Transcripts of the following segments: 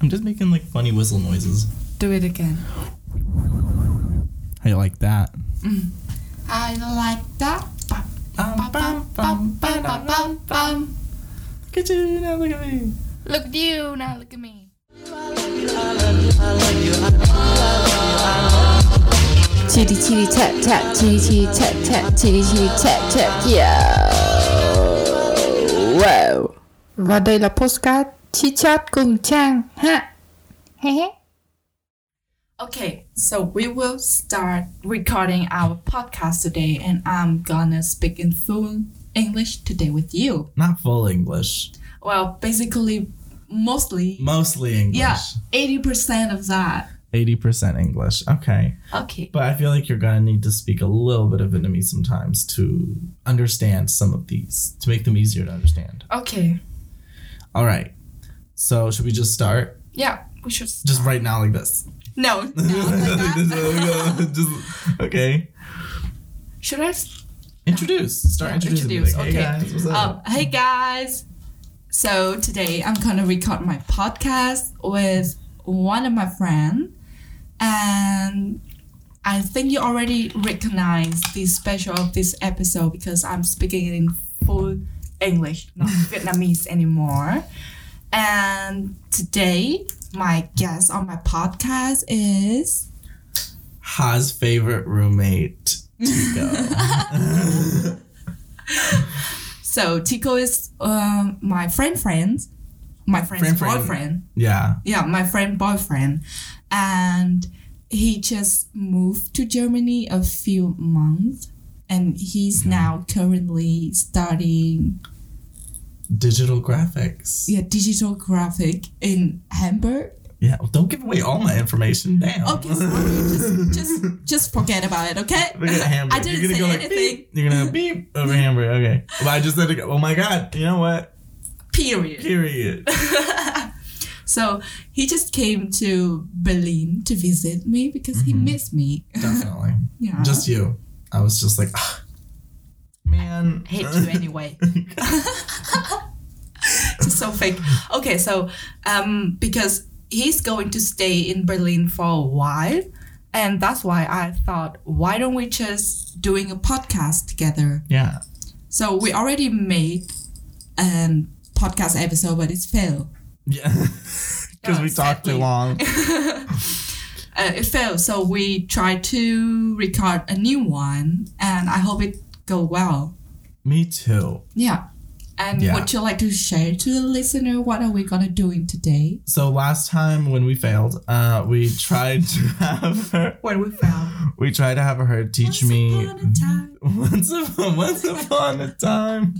I'm just making like funny whistle noises. Do it again. How you like that? Mm. I like that. Bum, bum, bum, bum, bum, bum, bum, bum. Look at you now. Look at me. Look at you now. Look at me. Chitty chitty tap tap, chitty chitty tap tap, chitty chitty tap tap, yeah. Wow. Và đây là postcard Chit Chat cùng Trang ha. He he. Okay, so we will start recording our podcast today, and I'm gonna speak in full English today with you. Not full English. Well, basically, mostly, Mostly English. yeah, 80% of that. 80% English. Okay. Okay. But I feel like you're gonna need to speak a little bit of Vietnamese sometimes to understand some of these, to make them easier to understand. Okay. All right. So should we just start? Yeah, we should. Just right now, like this. No, no, like. Just- okay. Should I? s- Introduce. Start Yeah, introducing. introduce, Like, hey okay. guys, what's up? Um, hey guys. So today I'm gonna record my podcast with one of my friends, and I think you already recognize the special of this episode because I'm speaking in full English, not Vietnamese anymore. And today, my guest on my podcast is Ha's favorite roommate, Tico. so Tico is um, my friend friend, my friend's Friend, friend. boyfriend. yeah. yeah, my friend boyfriend, and he just moved to Germany a few months, and he's now currently studying Digital graphics. yeah digital graphic in Hamburg. Yeah. Well, don't give away all my information. Damn. Okay, sorry, just just just forget about it, okay? At Hamburg. I didn't You're say gonna go like anything. beep. You're gonna beep over Hamburg. Okay. Well, I just said, oh my god. You know what? Period. Period. So he just came to Berlin to visit me because he missed me. Definitely. Yeah. Just you. I was just like, ah, man. hate you anyway. So fake. Okay, so um, because he's going to stay in Berlin for a while, and that's why I thought, why don't we just doing a podcast together? Yeah. So we already made a podcast episode, but it's failed. Yeah. Because we talked too long. Uh, it failed, so we tried to record a new one, and I hope it go well. Me too. Yeah. And Yeah. would you like to share to the listener what are we gonna doing today? So last time when we failed, uh, we tried to have her. When we found We tried to have her teach me. Once upon a time. Once upon, once upon a time.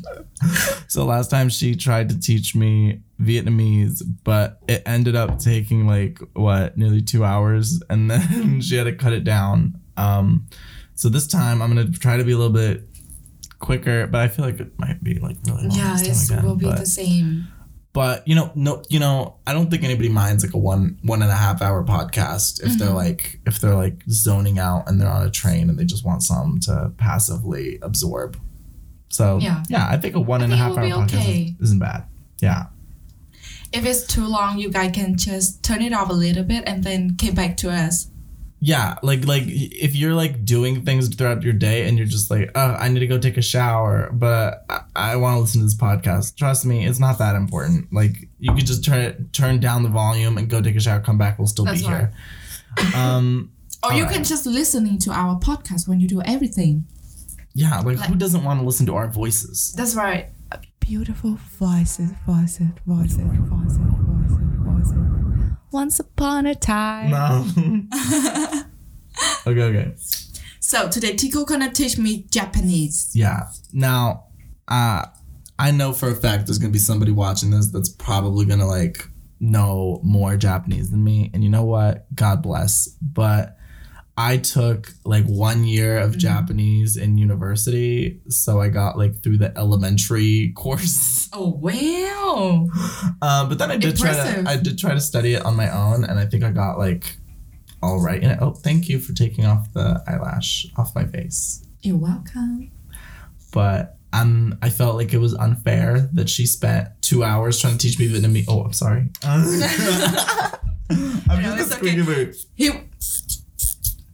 so last time she tried to teach me Vietnamese, but it ended up taking like what nearly two hours, and then she had to cut it down. Um, so this time I'm gonna try to be a little bit quicker, but I feel like it might be like really long. Yeah, it will be but, the same. but you know, no, you know, I don't think anybody minds like a one one and a half hour podcast if Mm-hmm. they're like if they're like zoning out and they're on a train and they just want something to passively absorb. So Yeah. yeah, I think a one and a half hour podcast okay. is, isn't bad. Yeah, If it's too long, you guys can just turn it off a little bit and then came back to us. Yeah, like like if you're like doing things throughout your day and you're just like, oh, I need to go take a shower, but I, I want to listen to this podcast. Trust me, it's not that important. Like you could just turn it, turn down the volume and go take a shower, come back, we'll still That's be here. Um. Or you Alright. can just listening to our podcast when you do everything. Yeah, like, Like- who doesn't want to listen to our voices? That's right. Beautiful voices, voices, voices, voices, voices, voices. Once upon a time. No. okay, okay. So today Tico gonna teach me Japanese. Yeah. Now, uh, I know for a fact there's gonna be somebody watching this that's probably gonna like know more Japanese than me, and you know what? God bless. But I took like one year of Japanese in university, so I got like through the elementary course. Oh wow. Um, but then I did try to I did try to study it on my own, and I think I got like all right in it. Oh, thank you for taking off the eyelash off my face. You're welcome. But um, I felt like it was unfair that she spent two hours trying to teach me Vietnamese. Oh, I'm sorry. I'm No, just a squeaky okay. He,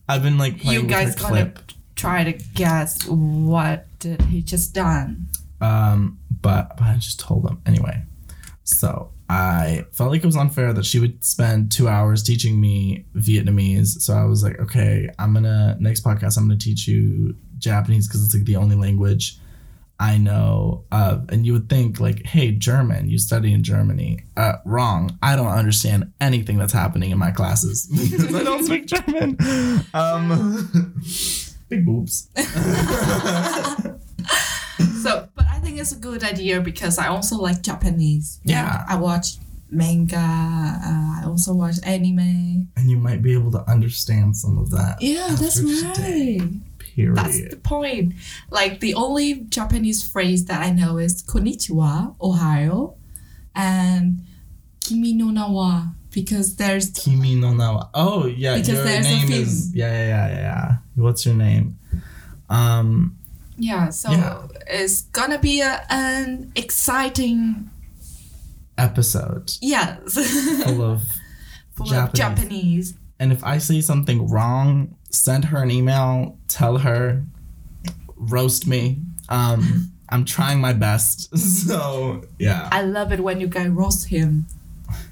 I've been like playing you with guys her gonna clip. try to guess what did he just done? Um, but, but I just told them anyway. So I felt like it was unfair that she would spend two hours teaching me Vietnamese. So I was like, okay, I'm gonna next podcast I'm gonna teach you Japanese because it's like the only language I know of. And you would think like, hey, German, you study in Germany. Uh, wrong. I don't understand anything that's happening in my classes because I don't speak German. Um, big boobs. So, but I think it's a good idea because I also like Japanese. Yeah. I watch manga. Uh, I also watch anime. and you might be able to understand some of that. Yeah, that's after today, right. Period. That's the point. Like the only Japanese phrase that I know is "Konnichiwa, Ohio," and "Kimi no na wa" because there's Kimi no Nawa. Oh yeah, Because your there's a name theme. is yeah yeah yeah yeah. yeah. What's your name? Um, yeah. So Yeah. it's gonna be a, an exciting episode yes full of full Japanese. of Japanese. And if I say something wrong, send her an email. Tell her, roast me. Um, I'm trying my best. So yeah, I love it when you guys roast him.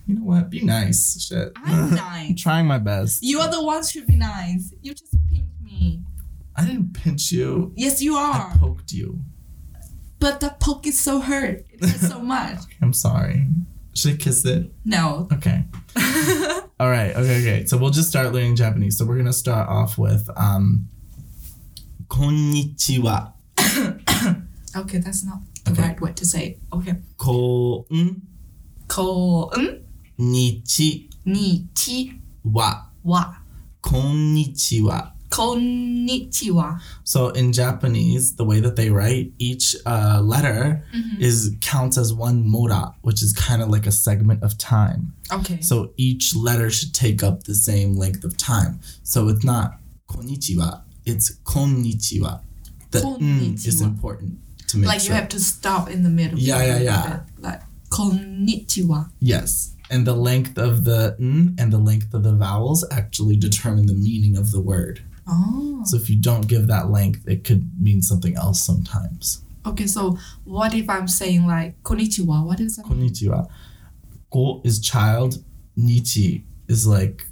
you know what? Be nice. Shit. I'm I'm nice. trying my best. You are the ones who should be nice. You just pinked me. I didn't pinch you. Yes, you are. I poked you. But the poke is so hurt. It hurts so much. I'm sorry. Should I kiss it? No. Okay. All right. Okay. Okay. So we'll just start learning Japanese. So we're gonna start off with um, konnichiwa. Okay, that's not the Okay. right way to say it. Okay. Ko Ko n ni chi wa. wa. Konnichiwa. Konnichiwa. So in Japanese, the way that they write, each uh, letter is counts as one mora, which is kind of like a segment of time. Okay. So each letter should take up the same length of time. So it's not konnichiwa, it's konnichiwa. The n is important to make like sure. you have to stop in the middle. Yeah, yeah, yeah. Like konnichiwa. yes. And the length of the n and the length of the vowels actually determine the meaning of the word. Oh. So if you don't give that length, it could mean something else sometimes. Okay, so what if I'm saying like konnichiwa? What is that? Konnichiwa. Go is child. Nichi is like,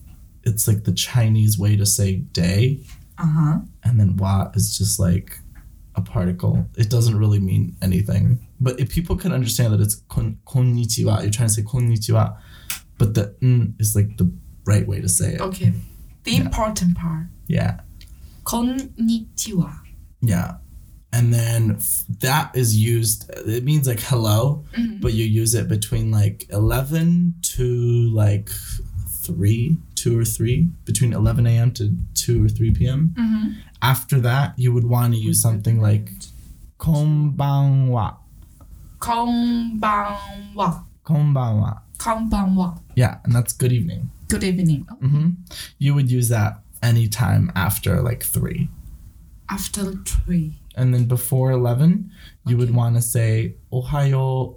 it's like the Chinese way to say day. Uh huh. and then wa is just like a particle. It doesn't really mean anything. But if people can understand that it's kon, konnichiwa, you're trying to say konnichiwa, but the n is like the right way to say it. Okay. The Yeah. important part. Yeah, Konnichiwa. yeah. And then f- that is used, it means like hello, Mhm. but you use it between like 11 to like 3, 2 or 3, between 11 a.m. to 2 or 3 p.m. Mm-hmm. After that, you would want to use something like konbanwa. Konbanwa. Konbanwa. Konbanwa. Yeah, and that's good evening. Good evening. hmm You would use that anytime after like three. After three. And then before 11, you would want to say Ohio.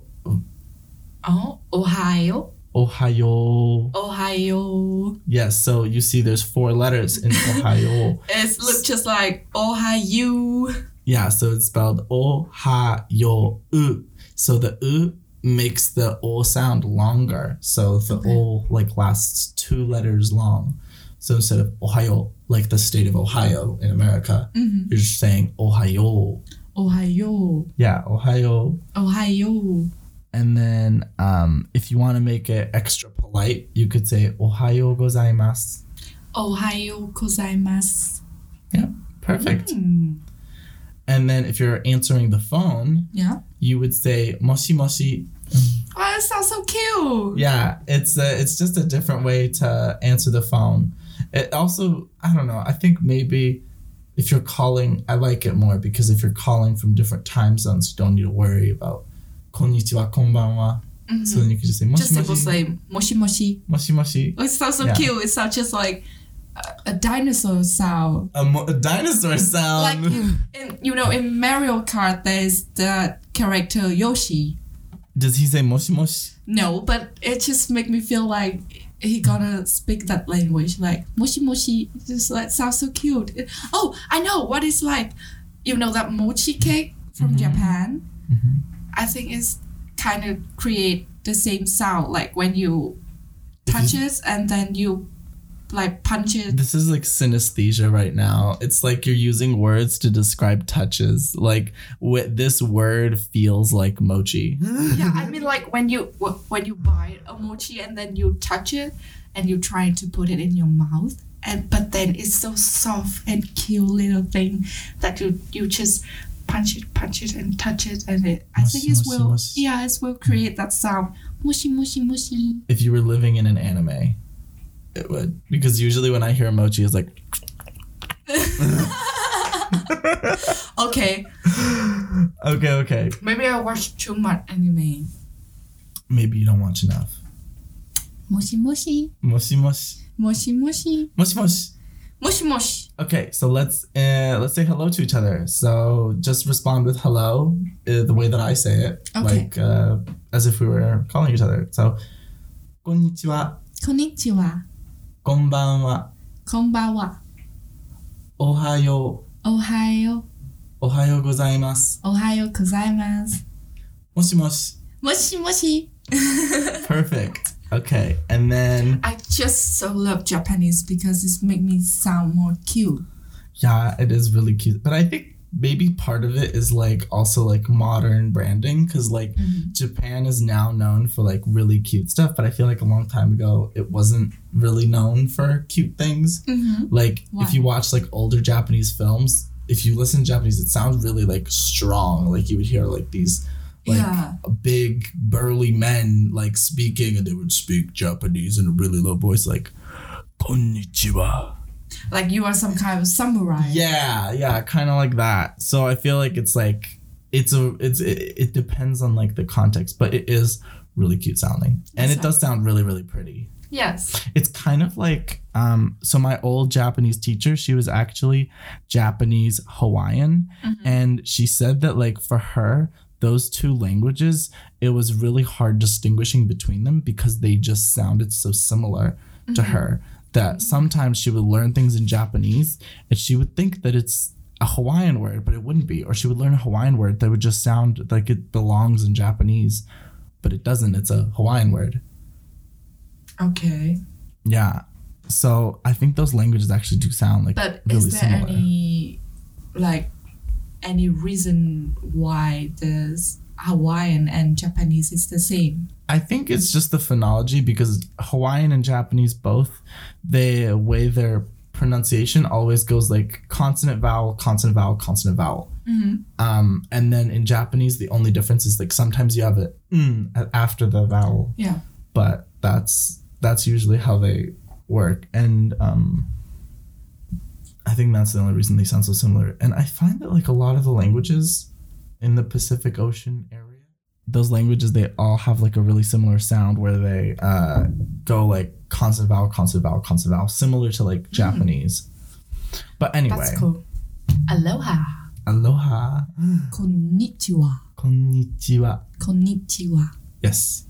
Oh, Ohio. Ohayo. Ohio. Yes, so you see there's four letters in Ohio. It looks just like Ohio. yeah, so it's spelled Ohayo. U. So the U makes the O sound longer. So the Okay. O like lasts two letters long. So instead of Ohio, like the state of Ohio in America, Mm-hmm. you're just saying Ohio. Ohio. Yeah, Ohio. Ohio. And then um, if you want to make it extra polite, you could say Ohayo gozaimasu. Ohio gozaimasu. Yeah, perfect. Mm. And then if you're answering the phone, Yeah. you would say moshi moshi. Oh, that sounds so cute. Yeah, it's a, it's just a different way to answer the phone. It also, I don't know. I think maybe if you're calling, I like it more because if you're calling from different time zones, you don't need to worry about konnichiwa, konbanwa. Mhm. So then you can just say moshi Just simple say moshi moshi. moshi moshi. Oh, it sounds so Yeah. cute. It sounds just like a, a dinosaur sound. A, mo- a dinosaur sound. Like in, in you know in Mario Kart, there's the character Yoshi. Does he say moshi moshi? No, but it just make me feel like he gonna speak that language, like moshi moshi. Just like sounds so cute. Oh, I know what it's like. You know that mochi cake from mm-hmm. Japan. Mm-hmm. I think it's kind of create the same sound, like when you touch it and then you like punch it. This is like synesthesia right now. It's like you're using words to describe touches. Like wh- this word feels like mochi. yeah, I mean like when you when you buy a mochi and then you touch it and you try to put it in your mouth and but then it's so soft and cute little thing that you you just punch it, punch it and touch it and it I think it will yeah it will create that sound mushy mushy mushy. If you were living in an anime, it would because usually when I hear emoji, it's like. okay. Okay. Okay. Maybe I watch too much anime. Maybe you don't watch enough. Moshi moshi. Moshi moshi. Moshi moshi. Moshi moshi. Moshi moshi. Okay, so let's uh, let's say hello to each other. So just respond with hello uh, the way that I say it, okay. like uh, as if we were calling each other. So, konnichiwa. Konnichiwa. こんにちは。こんばんは、こんばんは。おはよう、おはよう。おはようございます。おはようございます。もしもし。もしもし。 Perfect. Okay, and then I just so love Japanese because it make me sound more cute. yeah, it is really cute. But I think maybe part of it is like also like modern branding because like Japan is now known for like really cute stuff, but I feel like a long time ago it wasn't really known for cute things. Mm-hmm. Like Why? if you watch like older Japanese films, if you listen to Japanese, it sounds really like strong. Like you would hear like these like Yeah. big burly men like speaking and they would speak Japanese in a really low voice like konnichiwa. Like you are some kind of samurai. Yeah, yeah, kind of like that. So I feel like it's like it's a it's it, it depends on like the context, but it is really cute sounding. And it does sound really really pretty. Yes. It's kind of like um so my old Japanese teacher, she was actually Japanese Hawaiian and she said that like for her those two languages, it was really hard distinguishing between them because they just sounded so similar to her that sometimes she would learn things in Japanese and she would think that it's a Hawaiian word, but it wouldn't be. Or she would learn a Hawaiian word that would just sound like it belongs in Japanese, but it doesn't. It's a Hawaiian word. Okay. Yeah. So I think those languages actually do sound like But really is there similar. any like any reason why this Hawaiian and Japanese is the same? I think it's just the phonology because Hawaiian and Japanese both, the way their pronunciation always goes like consonant vowel, consonant vowel, consonant vowel. Um, and then in Japanese, the only difference is like sometimes you have it mm after the vowel, Yeah. but that's that's usually how they work. And um, I think that's the only reason they sound so similar. And I find that like a lot of the languages in the Pacific Ocean area, those languages they all have like a really similar sound where they uh, go like consonant vowel, consonant vowel, consonant vowel, similar to like Japanese. But anyway, That's cool. Aloha. aloha, Konnichiwa. konnichiwa. Konnichiwa. Yes.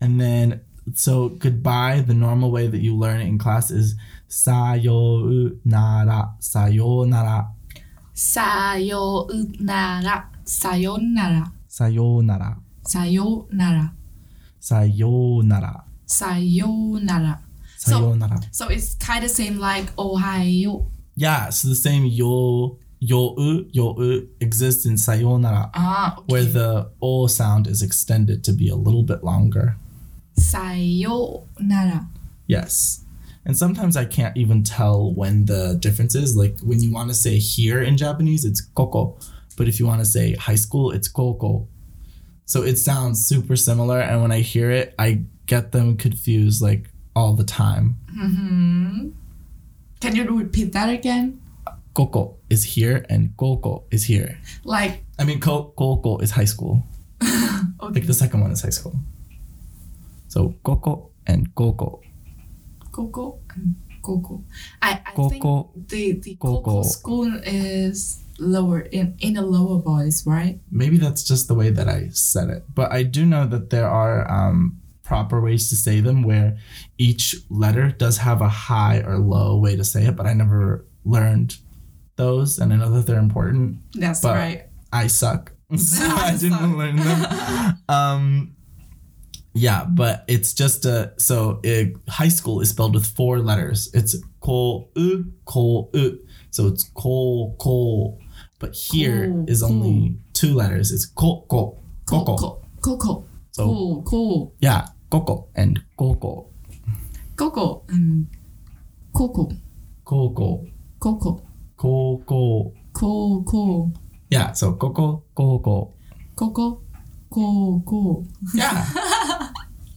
And then, so goodbye, the normal way that you learn it in class is sayonara, sayonara, Sayonara. Sayonara. sayonara, Sayonara. sayonara, Sayonara. So, sayonara. so it's kind of same like Ohio. Yeah, so the same yo, yo u yo u exists in sayonara, Ah, okay. where the o sound is extended to be a little bit longer. Sayonara. Yes. And sometimes I can't even tell when the difference is. Like when you want to say here in Japanese, it's koko. But if you want to say high school, it's koko. So it sounds super similar. And when I hear it, I get them confused like all the time. Mm-hmm. Can you repeat that again? Koko is here and koko is here. Like, I mean, koko is high school. okay. Like the second one is high school. So koko and koko. Coco and Coco. I, I Coco, think the the Coco. Coco school is lower in in a lower voice, right? Maybe that's just the way that I said it. But I do know that there are um, proper ways to say them where each letter does have a high or low way to say it, but I never learned those and I know that they're important. That's But- right. I suck. So I I didn't suck. learn them. Um, yeah, but it's just a so it, high school is spelled with four letters. It's ko u ko u. So it's ko ko, but here Ko, is only two letters. It's ko ko koko. Coco. Coco. So Cool. Cool. yeah, koko and koko Coco and Coco. koko Coco. koko. Coco. Yeah, so koko koko. Coco. Coco. Yeah.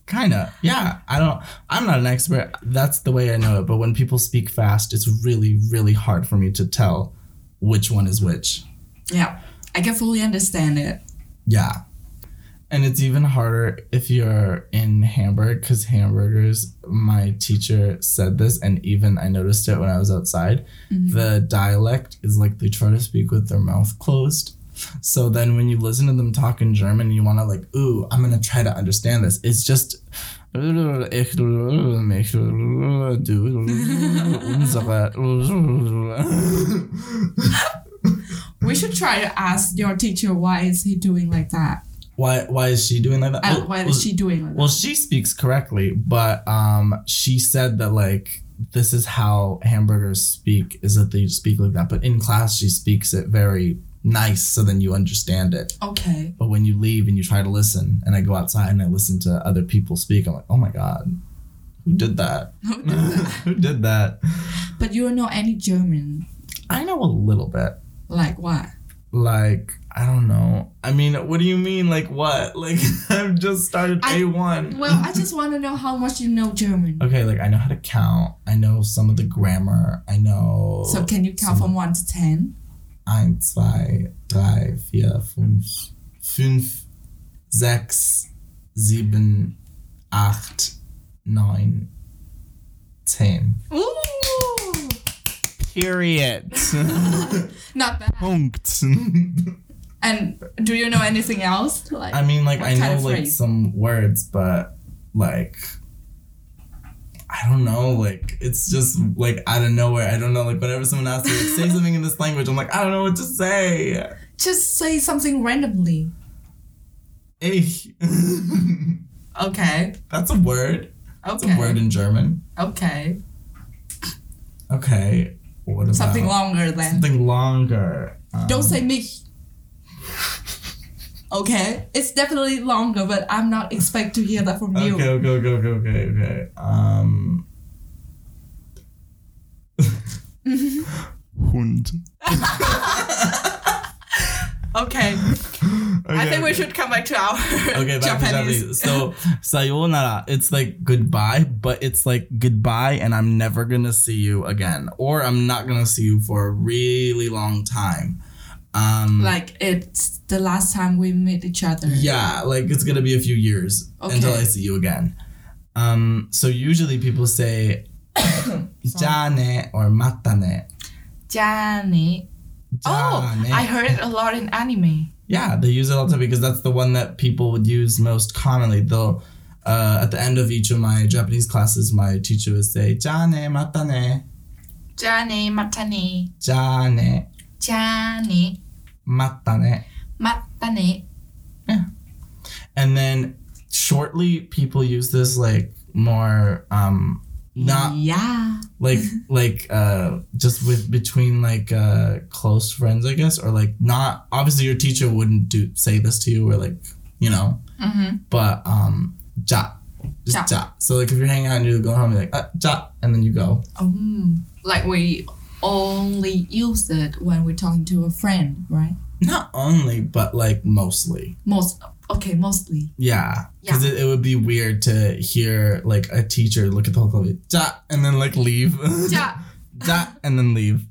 Kinda. Yeah. I don't I'm not an expert. That's the way I know it. But when people speak fast, it's really, really hard for me to tell which one is which. Yeah, I can fully understand it. Yeah. And it's even harder if you're in Hamburg because hamburgers, my teacher said this, and even I noticed it when I was outside. Mm-hmm. The dialect is like they try to speak with their mouth closed. So then when you listen to them talk in German, you want to like, ooh, I'm going to try to understand this. It's just. We should try to ask your teacher why is he doing like that? why why is she doing like that? Uh, why well, is she doing like Well, that? she speaks correctly, but um, she said that like this is how hamburgers speak is that they speak like that. But in class, she speaks it very nice, so then you understand it. Okay. But when you leave and you try to listen, and I go outside and I listen to other people speak, I'm like, oh my god, who did that? who did that? But you don't know any German. I know a little bit. Like what? Like I don't know. I mean, what do you mean? Like what? Like I've just started I- A one. Well, I just want to know how much you know German. Okay, like I know how to count. I know some of the grammar. I know. So can you count from one to ten? Ein, zwei, drei, vier, fünf, fünf, sechs, sieben, acht, neun, zehn. Ooh, Period. not bad. Punkt. And do you know anything else? Like I mean, like I kind know like phrase? some words, but like I don't know. Like it's just like out of nowhere. I don't know. Like whenever someone asks me, like, say something in this language, I'm like, I don't know what to say. just say something randomly. Ich. Okay. That's a word. That's Okay. a word in German. Okay. Okay. What about Something longer then. Something longer. Um, Don't say mich. Okay, it's definitely longer, but I'm not expect to hear that from you. Okay, okay, okay, okay, okay, okay. Um. Hund. Okay, I think we should come back to our Okay, back to Japanese. Japanese. So, sayonara, it's like goodbye, but it's like goodbye, and I'm never gonna see you again, or I'm not gonna see you for a really long time. Um, like it's the last time we meet each other. yeah, like it's gonna be a few years until I see you again. Um, so usually people say "ja ne" or "matane." Johnny. Oh, I heard it a lot in anime. Yeah, they use it all the time because that's the one that people would use most commonly. They'll uh, at the end of each of my Japanese classes, my teacher would say "ja ne matane." Johnny, matane. Jane Johnny, matane. matane. And then shortly, people use this like more um not Yeah. like like uh just with between like uh close friends i guess or like not obviously your teacher wouldn't do say this to you or like you know Mm-hmm. but um ja just Ja. ja. so like if you're hanging out and you go home you're like uh, ja and then you go Um, like we only use it when we're talking to a friend, right? not only but like mostly Most okay, mostly. yeah because it, it would be weird to hear like a teacher look at the whole class ja and then like leave Yeah. ja and then leave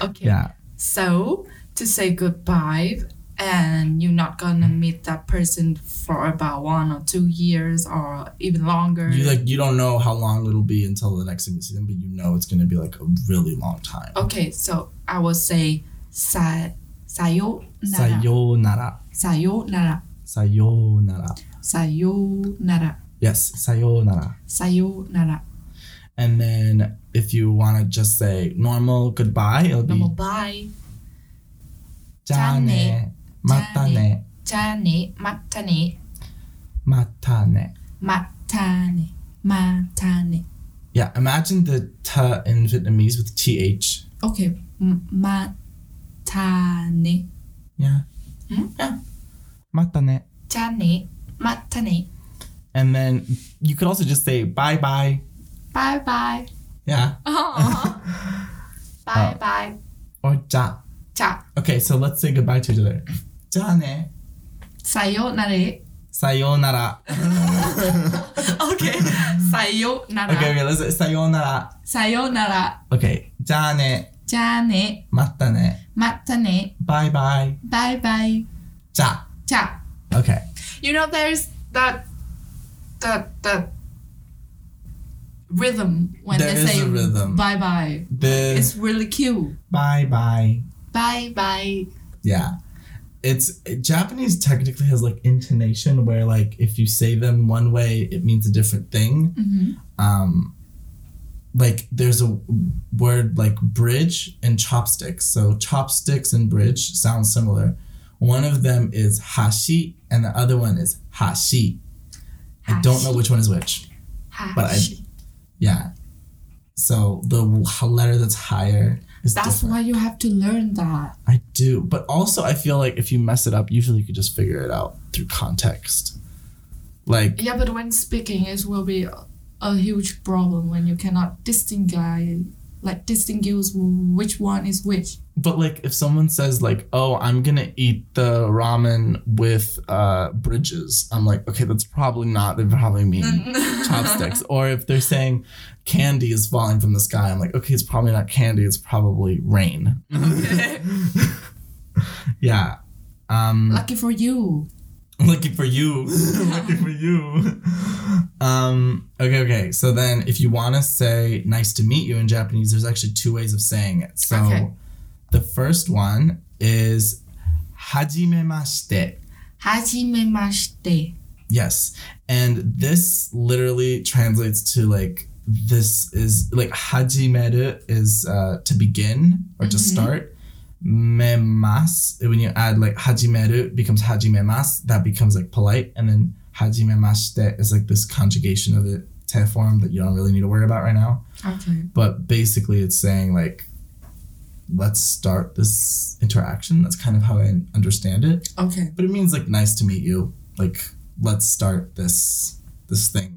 Okay. yeah So to say goodbye, and you're not gonna meet that person for about one or two years or even longer. You like you don't know how long it'll be until the next time you see them, but you know it's gonna be like a really long time. okay, so I will say sa sayonara. Sayonara. Sayonara. Sayonara. Sayonara. Yes, sayonara. Sayonara. And then if you want to just say normal goodbye, it'll be Normal bye. じゃあね、 またね、じゃあね、またね、またね。またね、またね。 Yeah, imagine the ta in Vietnamese with th. Okay, m- またね。 Yeah. Hmm? Yeah. またね。じゃあね、またね。 And then you could also just say bye bye. Bye bye. Yeah. bye bye. Or じゃ。じゃあ、 Okay, so let's say goodbye to each other. じゃあね。さよなら。さようなら。 Okay. さよな Okay, ら。 okay, let's say さようなら。さよなら。 Okay. じゃあね。じゃあね。またね。またね。バイバイ。バイバイ。じゃじゃあ。あ。Okay. You know, there's that, that, that rhythm when There they is say a rhythm. bye bye. The It's really cute. bye bye. Bye bye. Yeah. It's Japanese technically has like intonation where like if you say them one way it means a different thing. Mm-hmm. Um like there's a word like bridge and chopsticks. So chopsticks and bridge sound similar. One of them is hashi and the other one is hashi. I don't know which one is which. but I- Yeah. So the letter that's higher is That's different. why you have to learn that. I do, but also I feel like if you mess it up, usually you could just figure it out through context. Like Yeah, but when speaking, it will be a, a huge problem when you cannot distinguish, like distinguish which one is which. But like if someone says like, "Oh, I'm going to eat the ramen with uh bridges." I'm like, "Okay, that's probably not they probably mean chopsticks." Or if they're saying candy is falling from the sky, I'm like, "Okay, it's probably not candy, it's probably rain." yeah. Um Lucky for you. Lucky for you. Lucky for you. Um, okay, okay. So then if you want to say nice to meet you in Japanese, there's actually two ways of saying it. So Okay. The first one is hajimemashite. Hajimemashite. Yes. And this literally translates to like this is like hajimeru is uh, to begin or to mm-hmm. start. Memas, when you add like hajimeru becomes hajimemas, that becomes like polite. And then hajimemashite is like this conjugation of it, te form that you don't really need to worry about right now. Okay. But basically it's saying like let's start this interaction. That's kind of how I understand it Okay. but it means like nice to meet you like let's start this this thing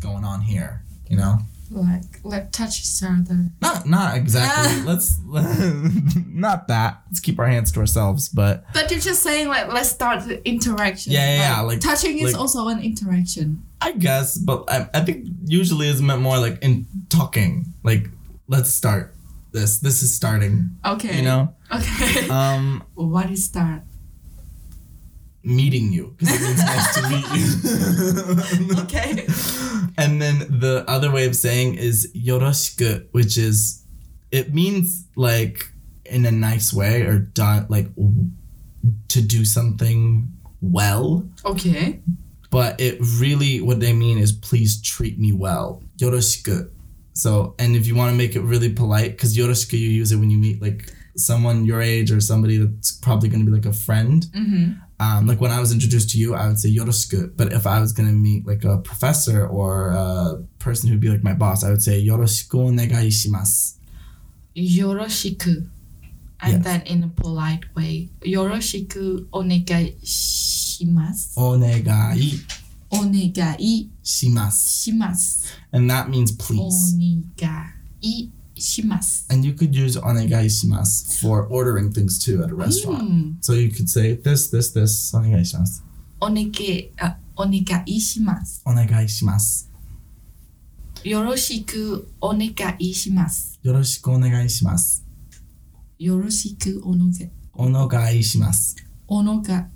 going on here you know Like, let touch each other. not not exactly ah. let's not that let's keep our hands to ourselves but But you're just saying, like, let's start the interaction. Yeah, yeah, yeah, like- touching is also an interaction. i guess but i, I think usually is meant more like in talking like let's start this this is starting Okay. you know Okay. um what is that? meeting you because it means nice to meet you Okay. And then the other way of saying is yoroshiku, which is it means like in a nice way or done like w- to do something well, Okay. but it really what they mean is please treat me well. Yoroshiku. So, and if you want to make it really polite, because yoroshiku you use it when you meet like someone your age or somebody that's probably going to be like a friend. Mm-hmm. Um, like when I was introduced to you, I would say yoroshiku. But if I was gonna meet like a professor or a person who'd be like my boss, I would say yoroshiku onegai shimasu. Yoroshiku. And Yes. then in a polite way. Yoroshiku onegai shimasu. Onegai お願いします。します。And that means please. お願いします。And you could use お願いします for ordering things too at a restaurant.、うん、so you could say this, this, this お願いします。お願いあお願いします。お願いします。よろしくお願いします。よろしくお願いします。よろしくお願いお願いします。お願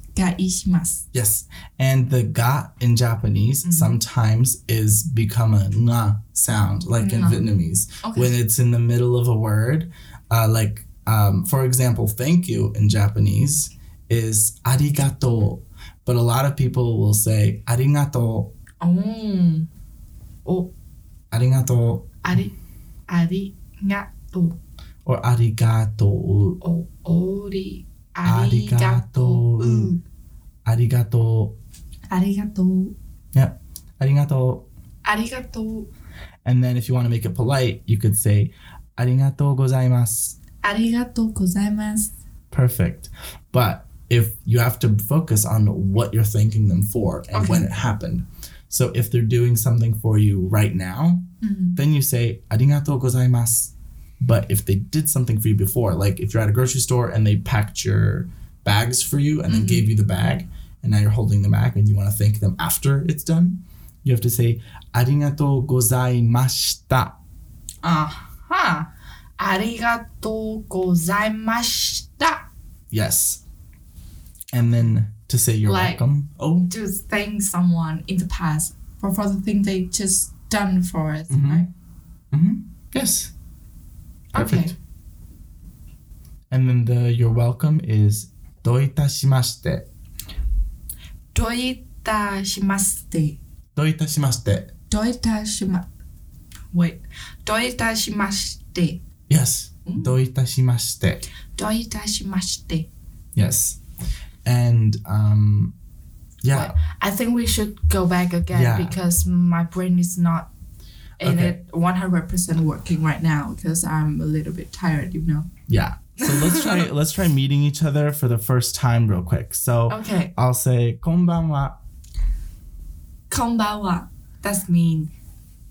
Yes. And the ga in Japanese Mm-hmm. sometimes is become a nga sound, like in Vietnamese. Okay. When it's in the middle of a word, uh, like, um, for example, thank you in Japanese is arigato. But a lot of people will say arigato, Oh. Oh, arigato, ari, arigato. or arigato, Oh, ori, Arigato. arigato. arigato. Arigato. Yep. Arigato. Arigato. And then if you want to make it polite, you could say arigato gozaimasu. Arigato gozaimasu. Perfect. But if you have to focus on what you're thanking them for and Okay. when it happened. So if they're doing something for you right now, Mhm. then you say arigato gozaimasu. But if they did something for you before, like if you're at a grocery store and they packed your bags for you and then Mhm. gave you the bag, and now you're holding the bag and you want to thank them after it's done, you have to say arigato gozaimashita. Aha. Arigato gozaimashita. Yes. And then to say you're Like- welcome. Oh, To thank someone in the past for, for the thing they just done for us, Mhm. right? hmm Yes. Perfect. Okay. And then the you're welcome is doitashimashite. Doita shimashite. Doitashimashite. Doita. Wait. Doita shimashite. Yes. Mm. Doitashimashite. Doita. Yes. And um yeah. Wait, I think we should go back again Yeah. because my brain is not Okay. it 100% working right now because I'm a little bit tired, you know. Yeah. So let's try let's try meeting each other for the first time real quick. So Okay. I'll say konbanwa. Konbanwa. that's mean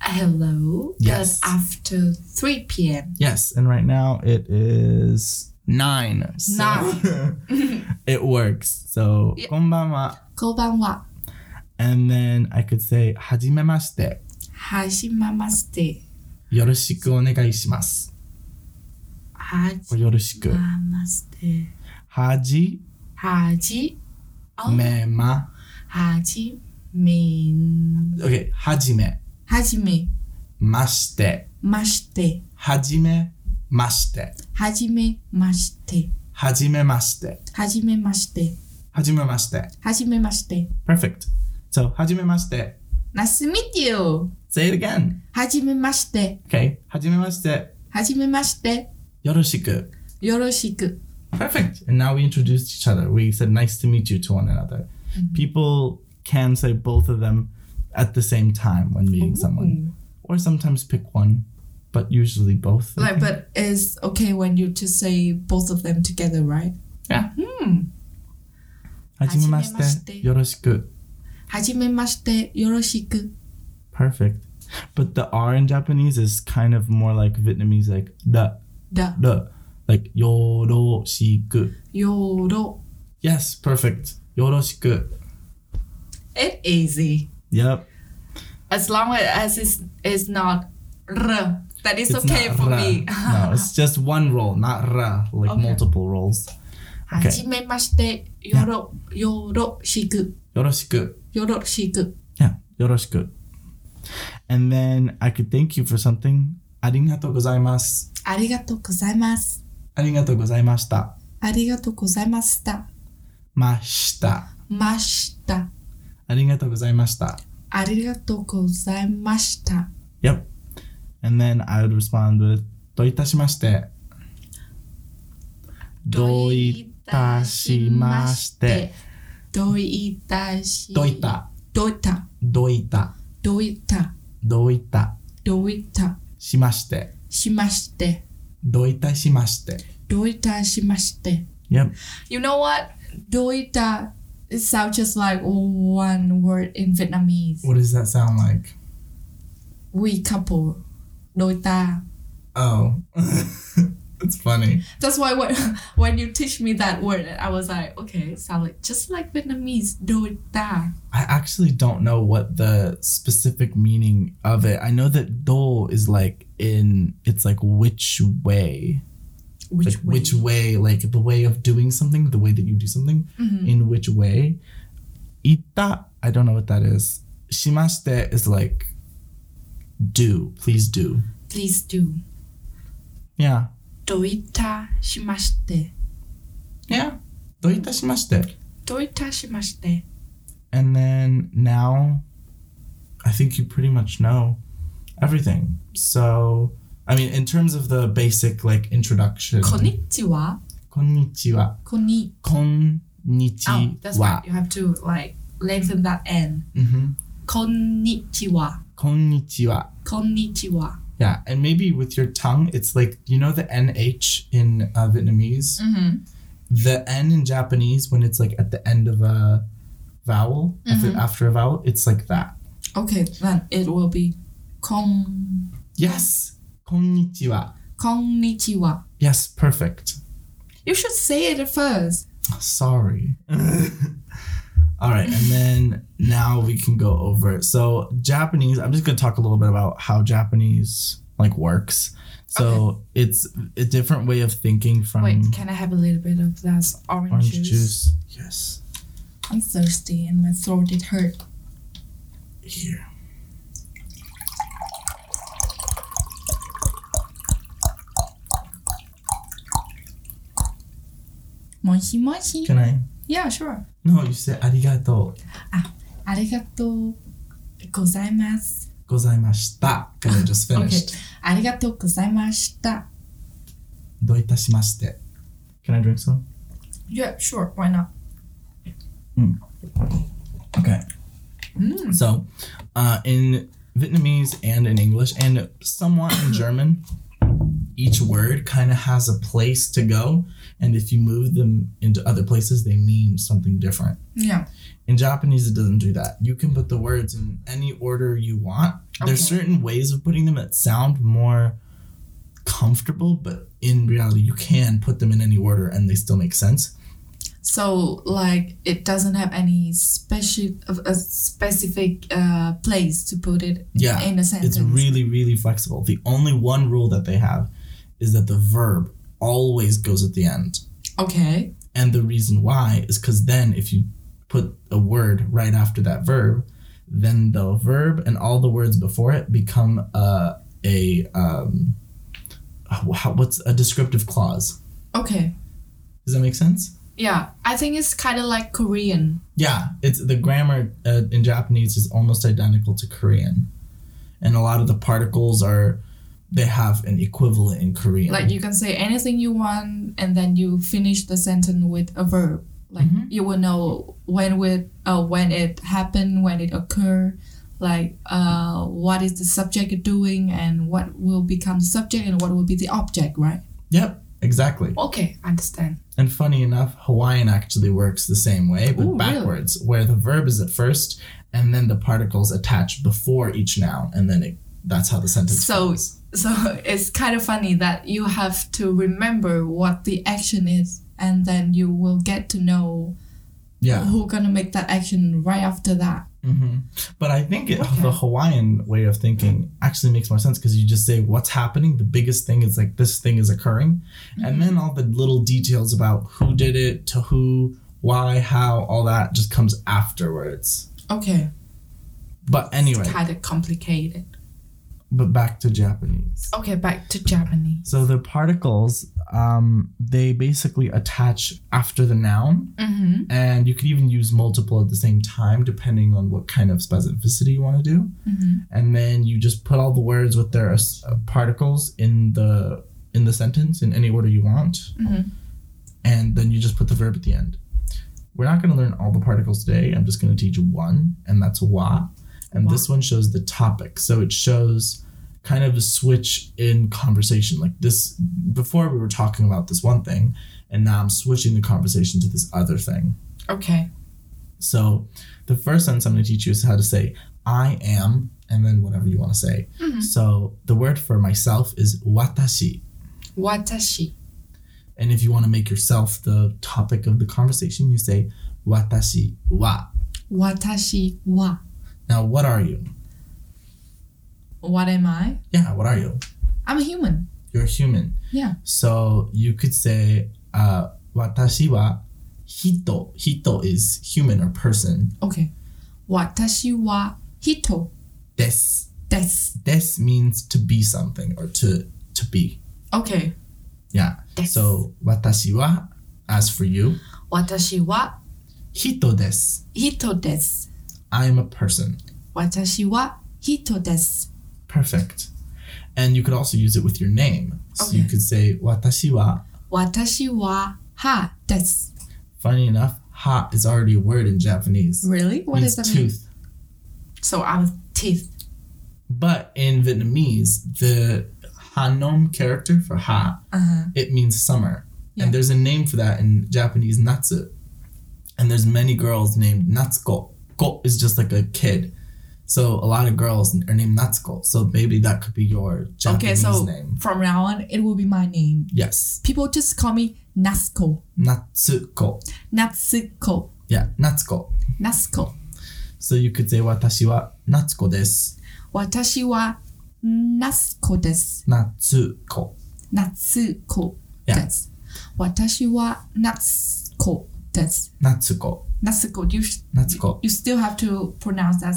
hello. Yes. After 3 p.m. Yes, and right now it is nine. So it works. So Yeah. konbanwa. Konbanwa. And then I could say hajimemashite. はじめまして。よろしくお願いします。はじよろしく。まして。はじ？はじ？めま？はじめ。OK。はじめ。はじめ。まして。まして。はじめまして。はじめまして。はじめまして。はじめまして。はじめまして。はじめまして。Perfect. So, はじめまして。Nice to meet you. Say it again. Hajime mashite. OK。はじめまして。 Hajime mashite. よろしく。 Yoroshiku. Perfect. And now we introduced each other. We said nice to meet you to one another. People can say both of them at the same time when meeting someone, or sometimes pick one, but usually both. I Like, think. but it's okay when you just say both of them together, right? Yeah. Hmm. はじめまして。はじめましてよろしく。 Hajime mashite. Yoroshiku. Perfect. But the R in Japanese is kind of more like Vietnamese, like the, Da. the, like yoroshiku. Yoro. Yes, perfect. Yoroshiku. It easy. Yep. As long as it's, it's not r. That is It's okay not for ra. me. no, it's just one roll, not ra, like Okay. multiple rolls. Okay. はじめまして。よろ、よろしく。よろしく。よろしく。 Yeah, よろしく. And then I could thank you for something. ありがとうございます。ありがとうございます。ありがとうございました。ありがとうございました。ました。ました。ありがとうございました。ありがとうございました。Yep. And then I would respond with どういたしまして。どういたしまして。どういたしどういた。どういたどういた。どういたどういた。どういたしまして。しましてどういたしまして。どういたしまして Yep. You know what? どういた It sounds just like one word in Vietnamese. What does that sound like? We couple. どういた Oh. It's funny. That's why when, when you teach me that word, I was like, okay, salad, just like Vietnamese, do it that. I actually don't know what the specific meaning of it. I know that do is like in, it's like which way. Which like way? Which way, like the way of doing something, the way that you do something, mm-hmm. in which way. Ita, I don't know what that is. Shimashite is like do, please do. Please do. Yeah, どういたしまして。 Yeah. どういたしまして?どういたしまして。 And then now, I think you pretty much know everything. So, I mean, in terms of the basic like introduction, こんにちは。こんにちは。こんに。こんにち Oh, that's は right. You have to like lengthen that N. Mm-hmm. こんにちは。こんにちはこんにちは。 Yeah, and maybe with your tongue, it's like you know the nh in uh, Vietnamese. Mm-hmm. The n in Japanese, when it's like at the end of a vowel, mm-hmm. after a vowel, it's like that. Okay, then it will be kong. Yes, konnichiwa. Konnichiwa. Yes, perfect. You should say it first. Sorry. All right, and then now we can go over it. So Japanese, I'm just gonna talk a little bit about how Japanese like works. So okay. it's a different way of thinking from. Wait, can I have a little bit of that orange, orange juice? juice? Yes. I'm thirsty and my throat did hurt. Here. Moshi moshi. Can I? Yeah, sure. No, you said arigato. Ah, arigato gozaimasu. Gozaimashita. Because I just finished. okay. Arigato gozaimashita. Doitashimashite. Can I drink some? Yeah, sure. Why not? Mm. Okay. Mm. So, uh, in Vietnamese and in English and somewhat in German, each word kind of has a place to go. And if you move them into other places, they mean something different. Yeah. In Japanese, it doesn't do that. You can put the words in any order you want. There's Okay. certain ways of putting them that sound more comfortable, but in reality, you can put them in any order and they still make sense. So like it doesn't have any special a specific uh, place to put it Yeah, in a sentence. It's really, really flexible. The only one rule that they have is that the verb always goes at the end. okay. And the reason why is because then if you put a word right after that verb, then the verb and all the words before it become uh, a um, how, what's a descriptive clause. Okay. Does that make sense? Yeah, I think it's kind of like Korean. Yeah, it's the grammar uh, in Japanese is almost identical to Korean, and a lot of the particles are they have an equivalent in Korean. Like you can say anything you want, and then you finish the sentence with a verb. Like Mhm. you will know when with uh, when it happened, when it occurred. Like uh, what is the subject doing, and what will become the subject, and what will be the object, right? Yep, exactly. Okay, understand. And funny enough, Hawaiian actually works the same way, but Ooh, really? backwards, where the verb is at first, and then the particles attach before each noun, and then it, that's how the sentence So- goes. So it's kind of funny that you have to remember what the action is, and then you will get to know Yeah. who gonna make that action right after that. hmm But I think it, Okay. the Hawaiian way of thinking actually makes more sense because you just say what's happening. The biggest thing is like this thing is occurring, and then all the little details about who did it, to who, why, how, all that just comes afterwards. Okay, But anyway, kind of complicated. But back to Japanese. Okay, back to Japanese. So the particles, um, they basically attach after the noun, Mm-hmm. and you could even use multiple at the same time depending on what kind of specificity you want to do. Mm-hmm. And then you just put all the words with their uh, particles in the in the sentence in any order you want, Mhm. and then you just put the verb at the end. We're not going to learn all the particles today. I'm just going to teach one, and that's wa. And Wa. this one shows the topic, so it shows kind of a switch in conversation. Like this, before we were talking about this one thing, and now I'm switching the conversation to this other thing. Okay. So the first sentence I'm going to teach you is how to say I am, and then whatever you want to say. Mhm. So the word for myself is watashi. Watashi. And if you want to make yourself the topic of the conversation, you say watashi wa. Watashi wa. Now, what are you? What am I? Yeah, what are you? I'm a human. You're human. Yeah. So you could say uh, watashi wa hito. Hito is human or person. Okay. Watashi wa hito. Des. Des. Des means to be something or to to be. Okay. Yeah. So watashi wa as for you. Watashi wa hito des. Hito des. I am a person. Watashi wa hito des. Perfect. And you could also use it with your name. So okay. you could say watashi wa. Watashi wa ha desu. Funny enough, ha is already a word in Japanese. Really? What does that tooth. mean? So I'm teeth. But in Vietnamese, the hanom character for ha, uh-huh. it means summer. Yeah. And there's a name for that in Japanese, natsu. And there's many girls named Natsuko. Ko is just like a kid. So a lot of girls are named Natsuko. So maybe that could be your Japanese okay, so name. From now on, it will be my name. Yes. People just call me Natsuko. Natsuko. Natsuko. Yeah, Natsuko. Natsuko. So you could say watashi wa Natsuko desu. Watashi wa Natsuko desu. Natsuko. Natsuko yeah. desu. Watashi wa Natsuko desu. Natsuko. Natsuko. You, Natsuko. You, you still have to pronounce that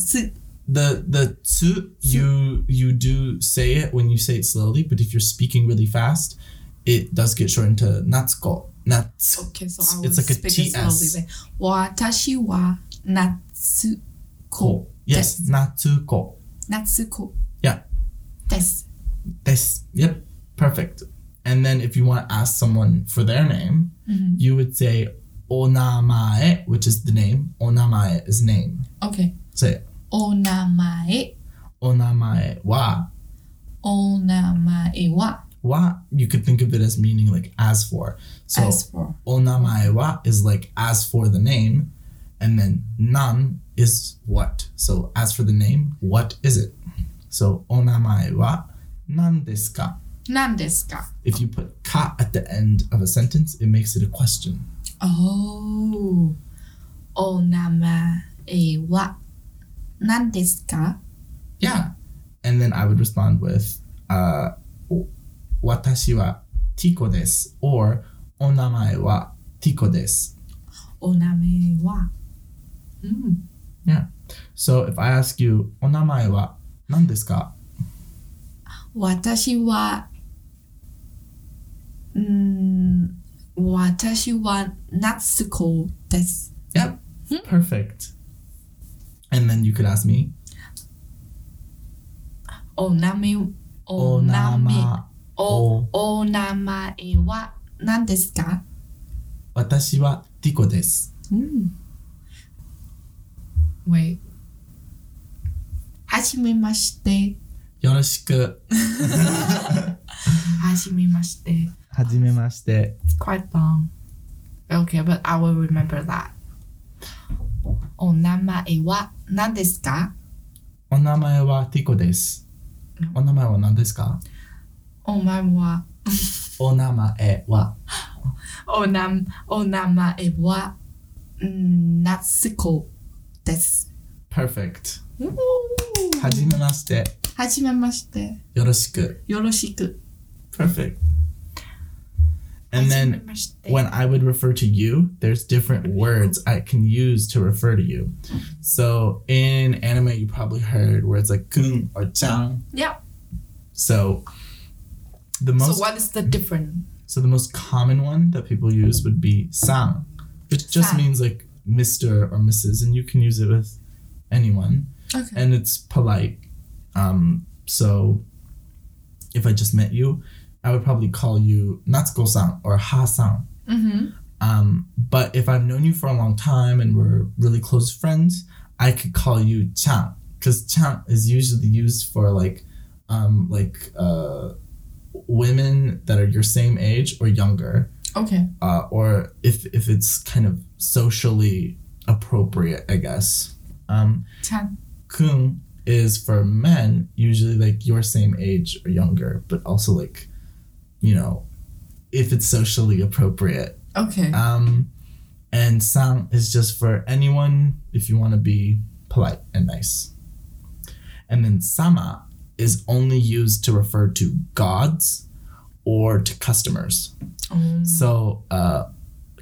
the the tsu, you you do say it when you say it slowly, but if you're speaking really fast, it does get shortened to natsuko. Natsu. Okay, so I will it's like a TS. slowly. Watashi wa natsuko. Yes, natsuko. Natsuko. Yeah. Des. Des. Yep. Perfect. And then if you want to ask someone for their name, mm-hmm. you would say onamae, which is the name. Onamae is name. Okay. Say it. お名前、 onamae wa. お名前は Wa, you could think of it as meaning like as for. So as for. onamae wa is like as for the name, and then nan is what. So as for the name, what is it? So onamae wa nan desu ka? 何ですか If you put ka at the end of a sentence, it makes it a question. Oh. お名前は 何ですか Yeah. And then I would respond with uh watashi wa tiko desu or onamae wa tiko desu. お名前は。うん。 So if I ask you, お名前は何ですか?私は、うん、私は夏子です。 Yep. Perfect. And then you could ask me. Onami onami o onama e wa nan desu ka? Watashi wa Tiko desu. Mm. Wait. Hajimemashite. Yoroshiku. Hajimemashite. Hajimemashite. It's quite long. Okay, but I will remember that. Onama e wa 何ですか？お名前はティコです。お名前は何ですか？お前は、お名前はおなお名前は、うん夏子です。perfect. はじめまして。はじめまして。よろしく。よろしく。Perfect. And then when I would refer to you, there's different words I can use to refer to you. So in anime, you probably heard words like kun or chang. Yeah. So the most. So what is the different? So the most common one that people use would be sang, which just means like Mister or Mrs. And you can use it with anyone. Okay. And it's polite. Um, so if I just met you I would probably call you Natsuko san or Ha san. Mm-hmm. Um, but if I've known you for a long time and we're really close friends, I could call you Chan because Chan is usually used for like um, like uh, women that are your same age or younger. Okay. Uh, or if if it's kind of socially appropriate, I guess. Um, Chan. Kung is for men, usually like your same age or younger, but also like you know, if it's socially appropriate. Okay. Um, and sang is just for anyone if you want to be polite and nice. And then sama is only used to refer to gods or to customers. Oh. So uh,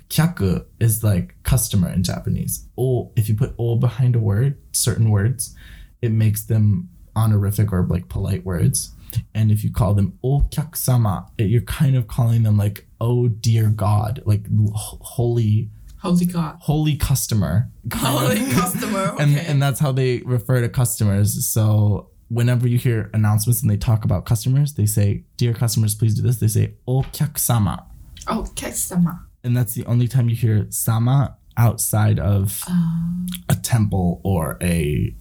kyaku is like customer in Japanese. O, if you put o behind a word, certain words, it makes them honorific or like polite words. And if you call them o it, you're kind of calling them like oh dear God, like holy Holy God. holy customer. Holy customer. Okay. and and that's how they refer to customers. So whenever you hear announcements and they talk about customers, they say, "Dear customers, please do this." They say "o kyakusama," oh, customer. and that's the only time you hear "sama" outside of Um, a temple or a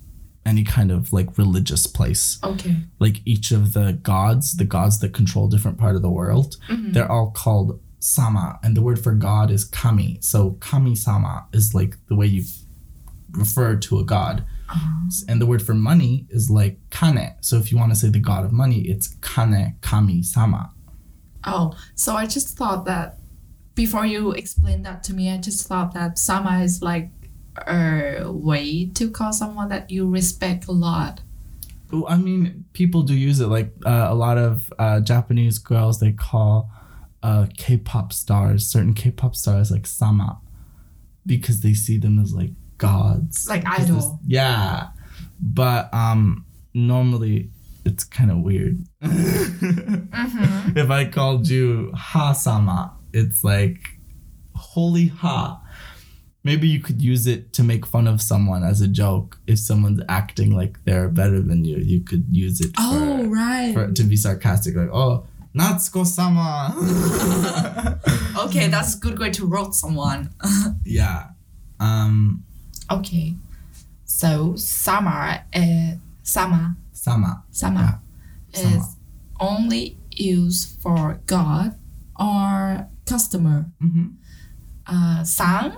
any kind of like religious place. okay. Like each of the gods, the gods that control different part of the world, Mhm. they're all called sama, and the word for god is kami. So kami sama is like the way you refer to a god. Um, And the word for money is like kane. So if you want to say the god of money, it's kane kami sama. oh, so I just thought that before you explained that to me, I just thought that sama is like a way to call someone that you respect a lot. I mean, people do use it. Like uh, a lot of uh, Japanese girls, they call uh, K-pop stars, certain K-pop stars, like sama, because they see them as like gods, like idol. yeah, but um, normally it's kind of weird. Mm-hmm. if I called you Ha Sama, it's like holy Ha. Maybe you could use it to make fun of someone as a joke. If someone's acting like they're better than you, you could use it for, Oh, right. for to be sarcastic, like oh Natsuko Sama. okay, that's a good way to roast someone. yeah. Um, okay. So sama uh, sama Sama. sama Sama. is only used for God or customer. hmm Uh, san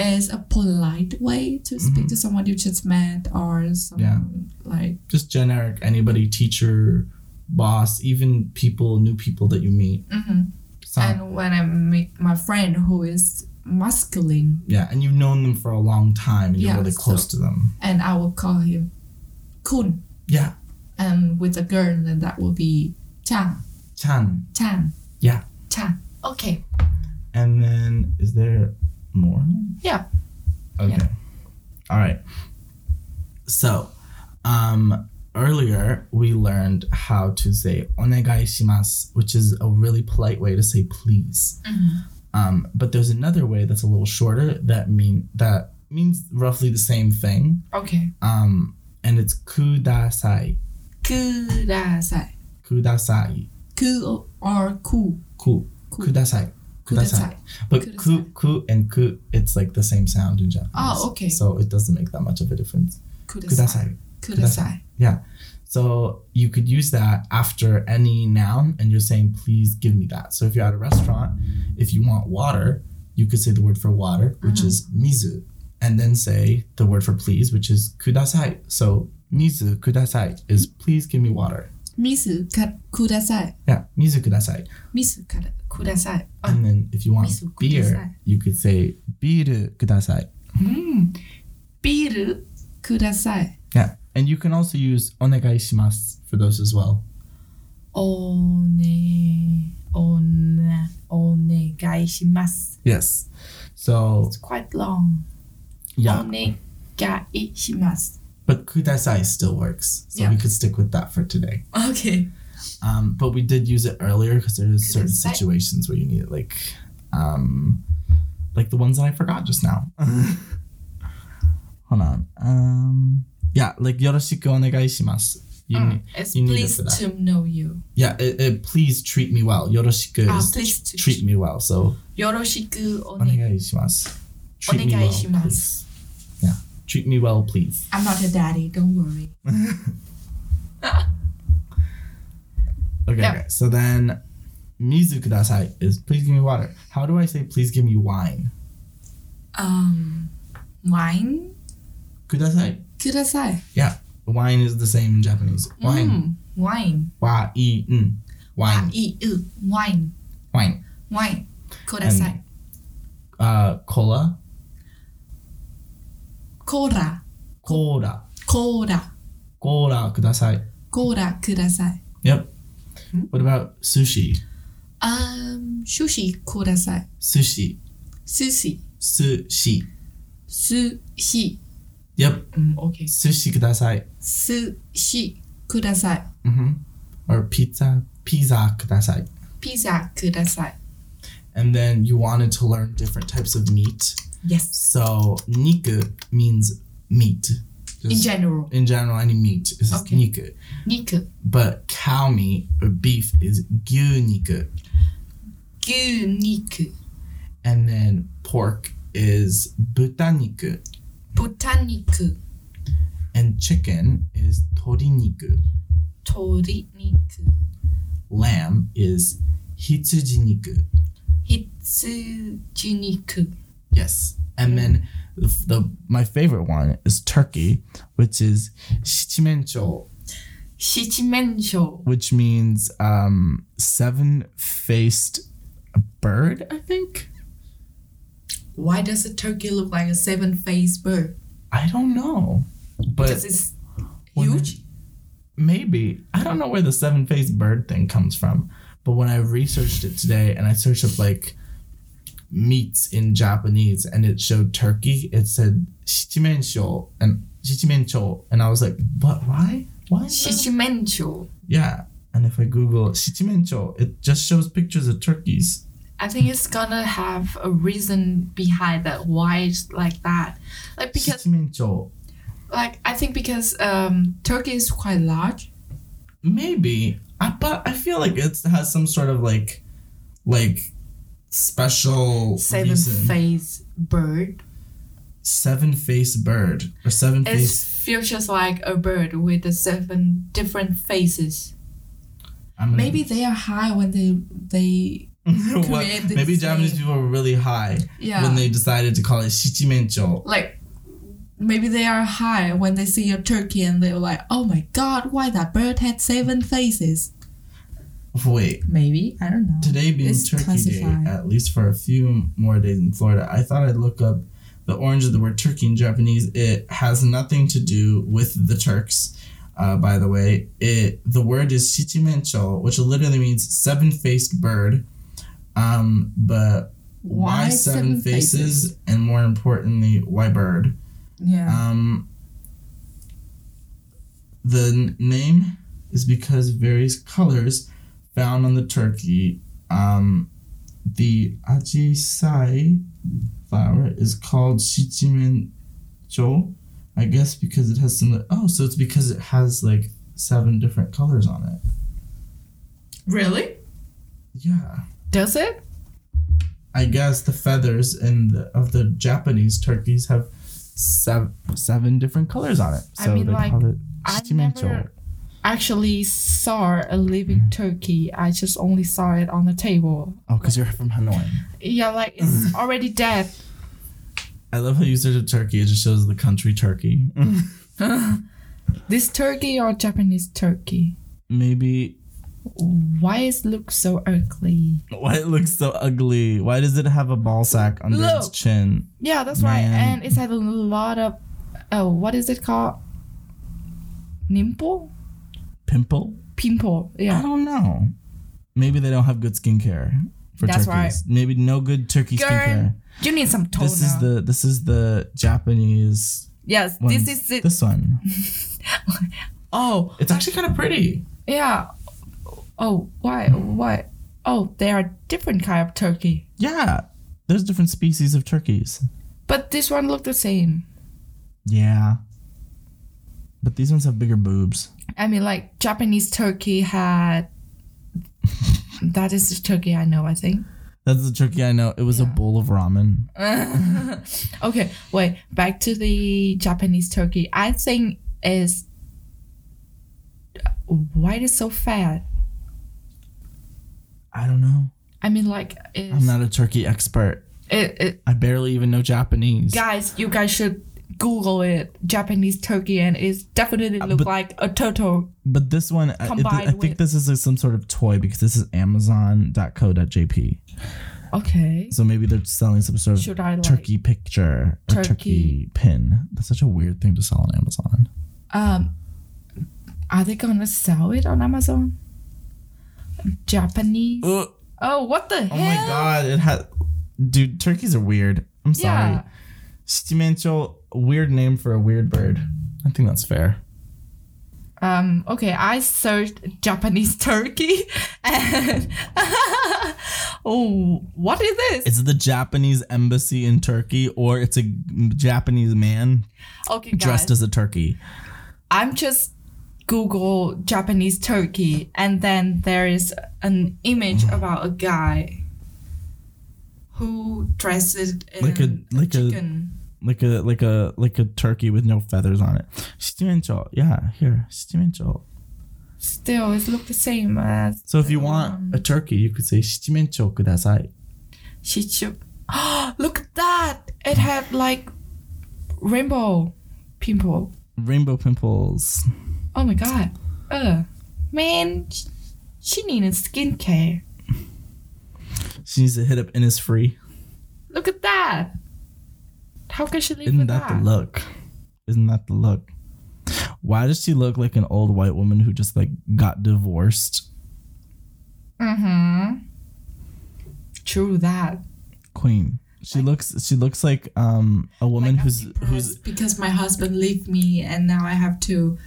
is a polite way to speak to someone you just met or some Yeah. like Just generic. Anybody, teacher, boss, even people, new people that you meet. mhm. Sama. and when I meet my friend who is masculine yeah, and you've known them for a long time, and you're really close so- to them. and I will call him kun Yeah, and with a girl then that will be chan Chan. chan Yeah. chan okay And then is there more? Yeah. Okay. Yeah. All right. So, um earlier we learned how to say onegai shimasu, which is a really polite way to say please. Mhm. Um but there's another way that's a little shorter that mean that means roughly the same thing. okay Um and it's kudasai. kudasai Kudasai. ku or ku Ku. Ku. Kudasai. Kudasai. But ku, Kudasai. ku, and ku, it's like the same sound in Japanese. Oh, okay. So it doesn't make that much of a difference. kudasai Kudasai. kudasai Yeah. So you could use that after any noun and you're saying, please give me that. So if you're at a restaurant, if you want water, you could say the word for water, which Uh-huh. is mizu, and then say the word for please, which is kudasai. So mizu kudasai is please give me water. misu ka kudasai Yeah, mizu kudasai. misu ka kudasai oh. And then if you want beer, kudasai. you could say biru kudasai. mm. biru kudasai Yeah. And you can also use onegai shimasu for those as well. one one onegai shimasu Yes. So it's quite long yeah, onegai shimasu but kudasai still works. So Yeah. we could stick with that for today. okay um, but we did use it earlier because there's certain situations where you need it, like, um, like the ones that I forgot just now. Hold on. Um, yeah, like yoroshiku onegaishimasu. You, mm, it's you pleased to know you. Yeah, it, it, please treat me well. Yoroshiku ah, please t- treat me well. So yoroshiku onegaishimasu. Treat me well. Yeah, treat me well, please. I'm not a daddy. Don't worry. Okay. Yeah. So then, mizu kudasai is please give me water. How do I say please give me wine? Um, wine. Kudasai. Kudasai. Yeah. Wine is the same in Japanese. Wine. Mm, wine. Wa i n. Wine. Wa i u. Wine. Wine. Wine. Kudasai. And, uh, cola. Cola. Cola. Cola. Cola kudasai. Cola kudasai. Yep. Hmm? What about sushi? Um, sushi kudasai. Sushi. Sushi. Sushi. Sushi. Yep. Mm, okay. Sushi kudasai. Sushi kudasai. Mm-hmm. Or pizza. Pizza kudasai. Pizza kudasai. And then you wanted to learn different types of meat. Yes. So niku means meat. In general. in general, any meat is Okay. niku. Niku. But cow meat or beef is gyu niku. Gyu niku. And then pork is buta niku. Buta niku. And chicken is tori niku. Tori niku. Lamb is hitsuji niku. Hitsuji niku. Yes. And then the, the my favorite one is turkey, which is shichimencho, Shichimensho. which means um, seven-faced bird, I think. Why does a turkey look like a seven-faced bird? I don't know, but Because it's huge. maybe I don't know where the seven-faced bird thing comes from. But when I researched it today and I searched up like meats in Japanese and it showed turkey, it said shichimensho and shichimencho, and I was like, but why? Why? Shichimensho. Yeah. And if I Google shichimencho, it just shows pictures of turkeys. I think it's gonna have a reason behind that why it's like that. Like because Shichimencho. like I think because um turkey is quite large. Maybe. I, but I feel like it has some sort of like like special Seven faced bird. seven faced bird or seven It faced features like a bird with the seven different faces. Gonna- Maybe they are high when they they create maybe same- Japanese people were really high yeah when they decided to call it shichimencho. like maybe they are high when they see a turkey and they're like, oh my god, why that bird had seven faces? Wait, Maybe I don't know. today being It's Turkey classified. Day, at least for a few more days in Florida, I thought I'd look up the orange of the word turkey in Japanese. It has nothing to do with the Turks. Uh, by the way, it the word is shichimencho, which literally means seven-faced bird. Um, but why, Why seven, seven faces? faces? And more importantly, why bird? Yeah. Um, the n- name is because various colors found on the turkey. Um, the ajisai flower is called shichimencho, I guess because it has some. Oh, so it's because it has like seven different colors on it. Really? Yeah. Does it? I guess the feathers in the, of the Japanese turkeys have seven, seven different colors on it. I So mean, they like, call it I shichimencho. never actually saw a living turkey. I just only saw it on the table. Oh, because you're from Hanoi. Yeah, like it's already dead. I love how you said a turkey. It just shows the country turkey. This turkey or Japanese turkey? Maybe Why is look so ugly? why it looks so ugly. Why does it have a ball sack under its chin? Yeah, that's right. And it's had a lot of oh, what is it called? Nimple? Pimple? Pimple. Yeah. I don't know. Maybe they don't have good skincare for That's turkeys. right. Maybe no good turkey Girl, skincare. you need some toner. This is the this is the Japanese yes, one. this is it. This one. Oh, It's actually kind of pretty. yeah. Oh, why? Why? Oh, they are different kind of turkey. Yeah. There's different species of turkeys. But this one looked the same. Yeah. But these ones have bigger boobs. I mean, like Japanese turkey had. that is the turkey I know. I think. That's the turkey I know. It was a bowl of ramen. okay, wait. Back to the Japanese turkey. I think is why it is so fat. I don't know. I mean, like, I'm not a turkey expert. it, it, I barely even know Japanese. guys, you guys should Google it. Japanese turkey, and it's definitely look but- like a turtle. But this one, I, Combined I think with- this is like some sort of toy because this is Amazon.co.jp. Okay. So maybe they're selling some sort of I like turkey picture or turkey. Turkey. pin. That's such a weird thing to sell on Amazon. Um, are they gonna sell it on Amazon? Japanese. Uh, Oh, what the Oh hell? my god, it had dude, turkeys are weird. I'm sorry. Yeah. Weird name for a weird bird. I think that's fair. Um, okay, I searched Japanese turkey and oh, what is this? It's the Japanese embassy in Turkey, or it's a Japanese man okay, dressed guys, as a turkey. I'm just Google Japanese turkey, and then there is an image about a guy who dresses in Like a- like a- chicken. Like a like a like a turkey with no feathers on it. Stimencho, yeah, here, stimencho. Still, it look the same as So if you want a turkey, you could say stimencho kudasai. Shichu. look at that! It had like rainbow pimple. Rainbow pimples. Oh my god. Uh, man, sh- she needed skincare. She needs to hit up Innisfree. Look at that. How can she live Isn't that that? the look? Isn't that the look? Why does she look like an old white woman who just like got divorced? Mm-hmm. True that. Queen. She looks she looks like um a woman Like, who's who's because my husband left me and now I have to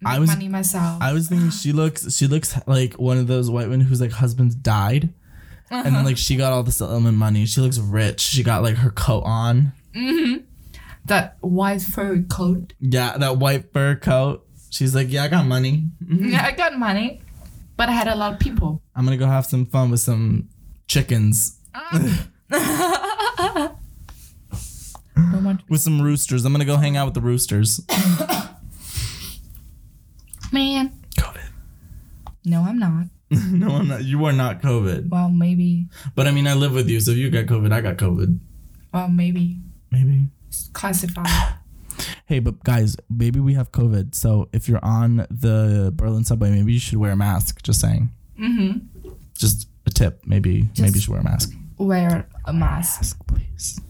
make I was- money myself. I was thinking she looks she looks like one of those white women whose like husbands died. And Uh-huh. then like she got all the settlement money. She looks rich. She got like her coat on. Mm-hmm. that white fur coat. Yeah, that white fur coat. She's like, Yeah, I got money. Mm-hmm. Yeah, I got money, but I had a lot of people. I'm gonna go have some fun with some chickens. No ah. With some roosters. I'm gonna go hang out with the roosters. Man, COVID. no, I'm not. no, I'm not. You are not COVID. Well, maybe. But I mean, I live with you, so if you got COVID, I got COVID. Well, maybe. Maybe. It's classified. Hey, but guys, maybe we have COVID. So if you're on the Berlin subway, maybe you should wear a mask. Just saying. mm-hmm. Just a tip. Maybe maybe you should wear a mask. Wear a mask. Mask, please.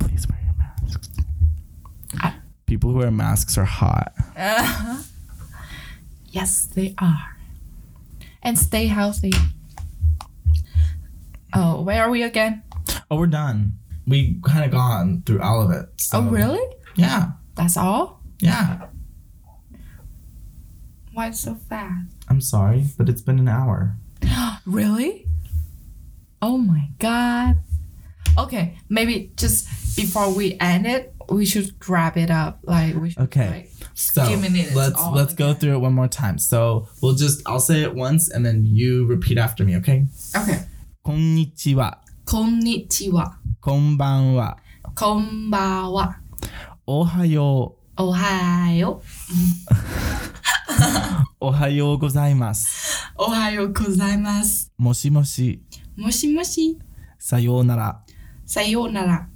Please wear your masks. I- People who wear masks are hot. Yes, they are. And stay healthy. Oh, where are we again? Oh, we're done we kind of gone through all of it. So. Oh, really? Yeah. That's all? Yeah. Why so fast? I'm sorry, but it's been an hour. really? Oh my god. Okay, maybe just before we end it, we should wrap it up. Like we should, Okay. Like, so let's let's go through it one more time. So we'll just I'll say it once and then you repeat after me, okay? Okay. Konnichiwa. Konnichiwa. こんばんは。こんばんは。おはよう。おはよ おはようございます。う。おはようございます。もしもし。もしもし。さようなら。さようなら。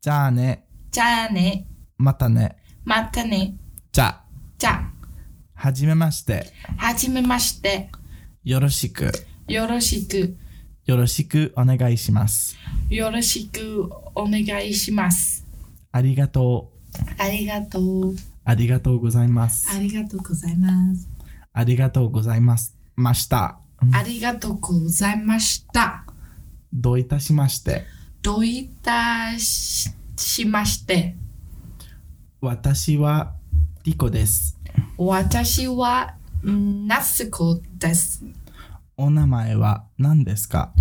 じゃあね。じゃあね。またね。またね。じゃあ。じゃはじめまして。あ、はじめまして。よろしく。よろしく。よろしくお願いします。よろしくお願いします。ありがとう。ありがとう。ありがとうございます。ありがとうございます。ありがとうございます。ました。ありがとうございました。どういたしまして。どういたししまして。私はリコです。私はナスコです。お名前は何ですか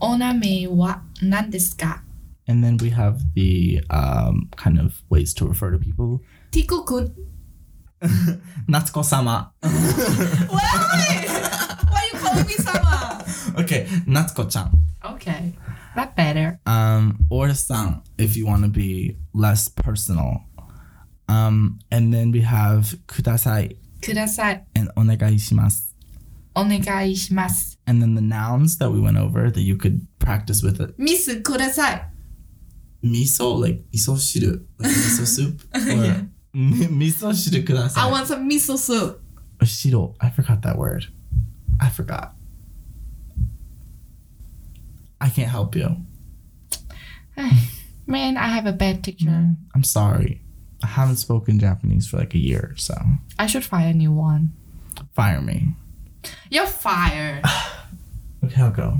お名前は何ですか And then we have the um, kind of ways to refer to people. ティコくん。夏子様。 Why? Why you calling me sama? Okay, 夏子ちゃん。 Okay, that better. Um, or さん if you want to be less personal. Um, and then we have くださいください。 and お願 onegai. And then the nouns that we went over that you could practice with it. Misu kudasai. Miso, like miso shiru, like miso soup. Or yeah. miso shiru kudasai. I want some miso soup. Oh, Shiro, I forgot that word. I forgot. I can't help you. Man, I have a bad teacher. I'm sorry. I haven't spoken Japanese for like a year, so. I should find a new one. Fire me. You're fired. okay, I'll go.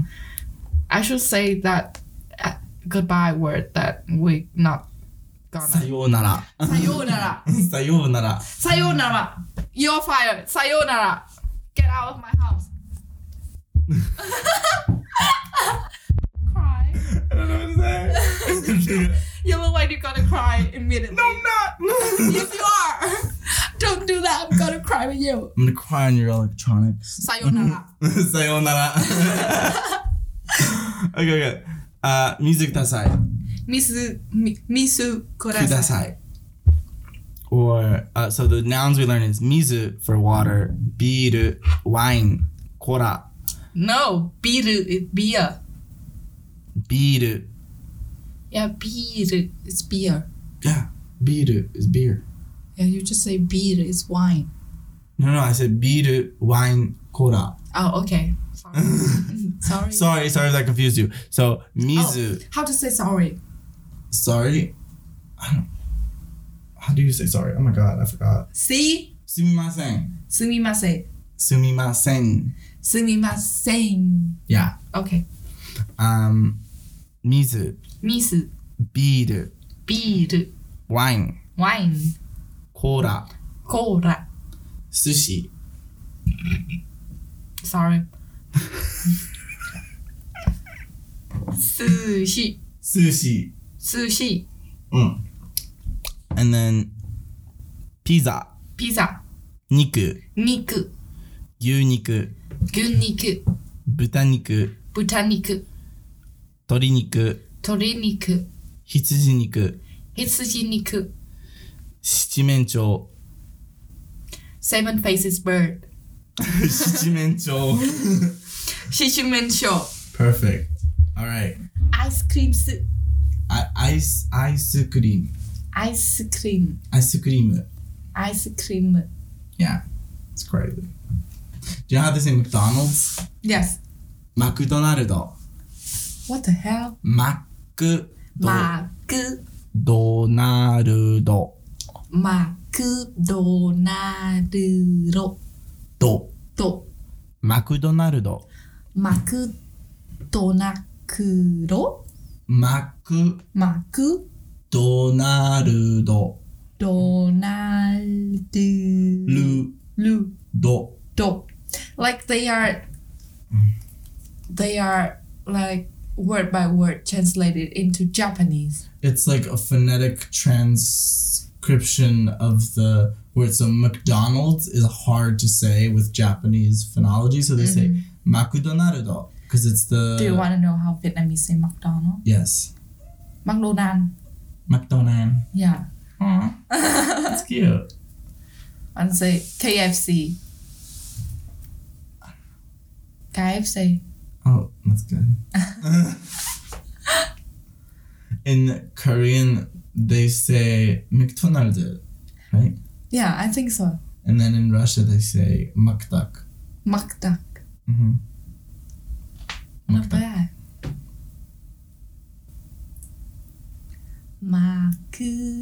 I should say that uh, goodbye word that we not gonna. Sayonara. Sayonara. Sayonara. Sayonara. You're fired. Sayonara. Get out of my house. Cry. I don't know what to say. You look like you're gonna cry immediately. No, I'm not. yes, you are. Don't do that. I'm gonna cry with you. I'm gonna cry on your electronics. Sayonara. Sayonara. okay, okay. Uh, music dasai. Misu, mi, misu kudasai. Or uh, so the nouns we learn is mizu for water, biru wine, kora. No, biru is beer. Biru. Yeah, beer is beer. Yeah, beer is beer. Yeah, you just say beer is wine. No, no, I said beer, wine, cola. Oh, okay. Sorry. sorry. sorry, sorry I confused you. So, mizu. Oh, how to say sorry? Sorry? I don't. How do you say sorry? Oh my god, I forgot. See? Sumimasen. Sumimasen. Sumimasen. Sumimasen. Yeah. Okay. Um, 水、水、ビール、ビール、ワイン、ワイン、コーラ、コーラ。寿司、 Sorry. 寿司、寿司。寿司、 Mm. And then ピザ、ピザ、肉、肉、牛肉、牛肉、豚肉、豚肉、 鶏肉、鶏肉、羊肉、羊肉、七面鳥、Seven Faces Bird, 七面鳥。Shishimen Show, Perfect. All right. Ice Cream ice, ice cream. Ice Cream, Ice cream. Ice Cream. Yeah. It's crazy. Do you have how they McDonald's? Yes. McDonald's. What the hell? マクドマクドナルド。マクドナルドド。とマクドナルド。マクドナクロ？マクマクドナルド。ドナルルルド。ド like they are they are like word by word translated into Japanese It's like a phonetic transcription of the word. So McDonald's is hard to say with Japanese phonology. So they say mm-hmm. Makudonaldo because it's the. do you want to know how Vietnamese say McDonald Yes. McDonald McDonald. yeah. That's cute. and say KFC KFC Oh, that's good. In Korean, they say McDonald's, right? yeah I think so And then in Russia, they say Makdak. Makdak Mm-hmm. not bad 마크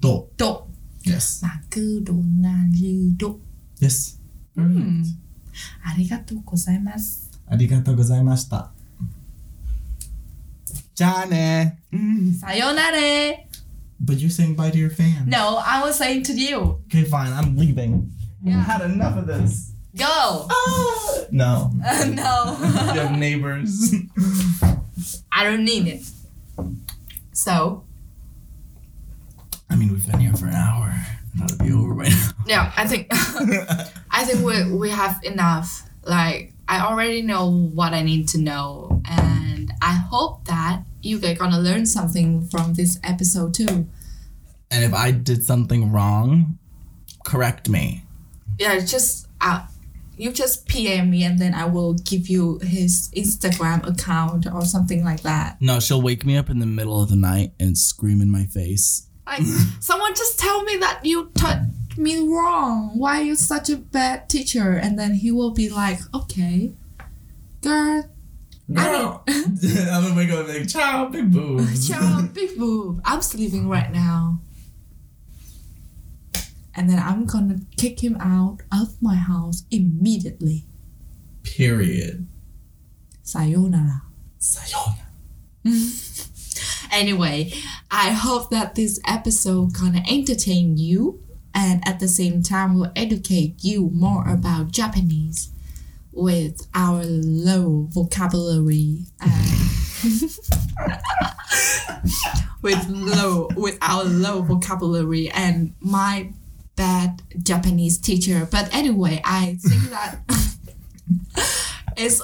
do. Do. Yes. マクドナルド。Yes. Perfect. うん。ありがとうございます。ありがとうございました。じゃあね。さよなら But you're saying bye to your fans. No, I was saying to you. Okay, fine. I'm leaving. Yeah. I had enough of this. Go! Oh. No. no. you have neighbors. I don't need it. So, I mean, we've been here for an hour. That'll be over by now. yeah, I think I think we we have enough. Like I already know what I need to know, and I hope that you guys gonna learn something from this episode too. and if I did something wrong, correct me. Yeah, just uh, you just PM me, and then I will give you his Instagram account or something like that. No, she'll wake me up in the middle of the night and scream in my face. Like someone just tell me that you taught me wrong. Why are you such a bad teacher? And then he will be like, okay, girl, Girl. I'm gonna wake up be like, ciao, big boobs. Ciao, big boob. I'm sleeping right now. And then I'm gonna kick him out of my house immediately. Period. Sayonara. Sayonara. Anyway, I hope that this episode gonna entertain you and at the same time will educate you more about Japanese with our low vocabulary with low with our low vocabulary and my bad Japanese teacher. But anyway, I think that it's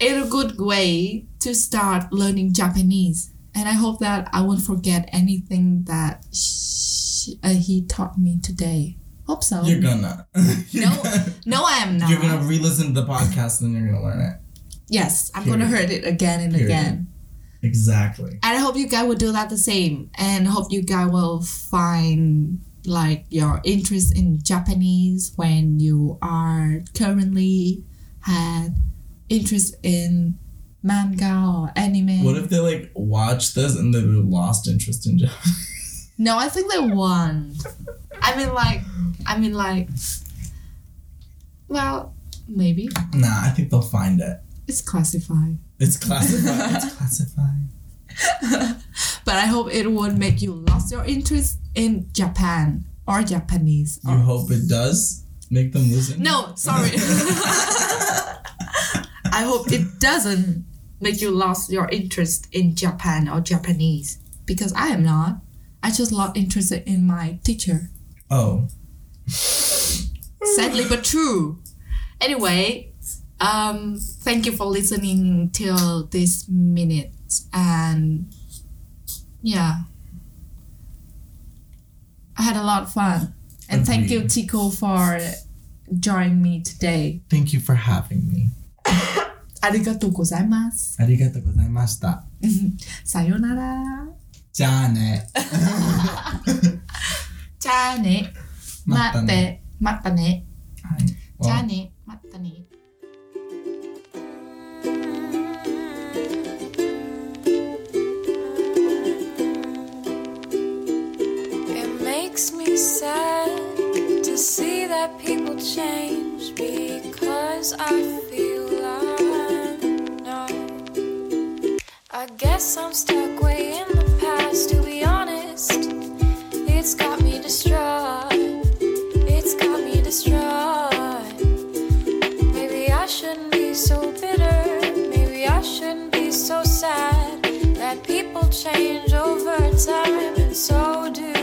it's a good way to start learning Japanese. And I hope that I won't forget anything that sh- uh, he taught me today. Hope so. You're gonna. You're no, gonna- no, I am not. You're gonna re-listen to the podcast and you're gonna learn it. yes, I'm gonna Period. hear it again and Period. again. Exactly. And I hope you guys will do that the same. And hope you guys will find like your interest in Japanese when you are currently had interest in manga or anime. What if they like watch this and they lost interest in Japanese? No, I think they won. I mean, like, I mean, like, well, maybe Nah, I think they'll find it. it's classified, It's classified. it's classified. but I hope it won't make you lose your interest in Japan or Japanese. You hope it does make them listen. No, sorry. I hope it doesn't make you lost your interest in Japan or Japanese because I am not. I just lost interested in my teacher. Oh, sadly but true. Anyway, um, thank you for listening till this minute, and yeah, I had a lot of fun. And thank you, Agreed. Tico, for joining me today. thank you for having me. ありがとうございます。ありがとうございました。さよなら。じゃあね。じゃあね。待って、待ったね。じゃあね。またね。makes me sad to see that people change because I feel like I guess I'm stuck way in the past, to be honest. It's got me distraught. It's got me distraught. Maybe I shouldn't be so bitter. Maybe I shouldn't be so sad that people change over time, and so do